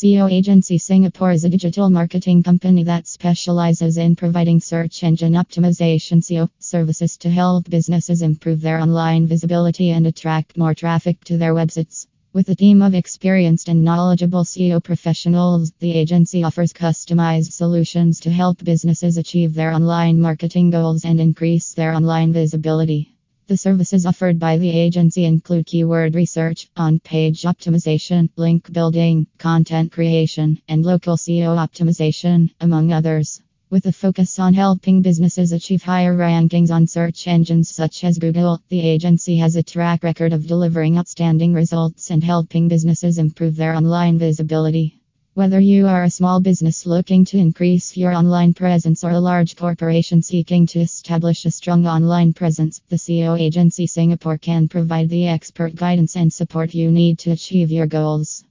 SEO Agency Singapore is a digital marketing company that specializes in providing search engine optimization SEO services to help businesses improve their online visibility and attract more traffic to their websites. With a team of experienced and knowledgeable SEO professionals, the agency offers customized solutions to help businesses achieve their online marketing goals and increase their online visibility. The services offered by the agency include keyword research, on page optimization, link building, content creation, and local SEO optimization, among others. With a focus on helping businesses achieve higher rankings on search engines such as Google, the agency has a track record of delivering outstanding results and helping businesses improve their online visibility. Whether you are a small business looking to increase your online presence or a large corporation seeking to establish a strong online presence, the SEO Agency Singapore can provide the expert guidance and support you need to achieve your goals.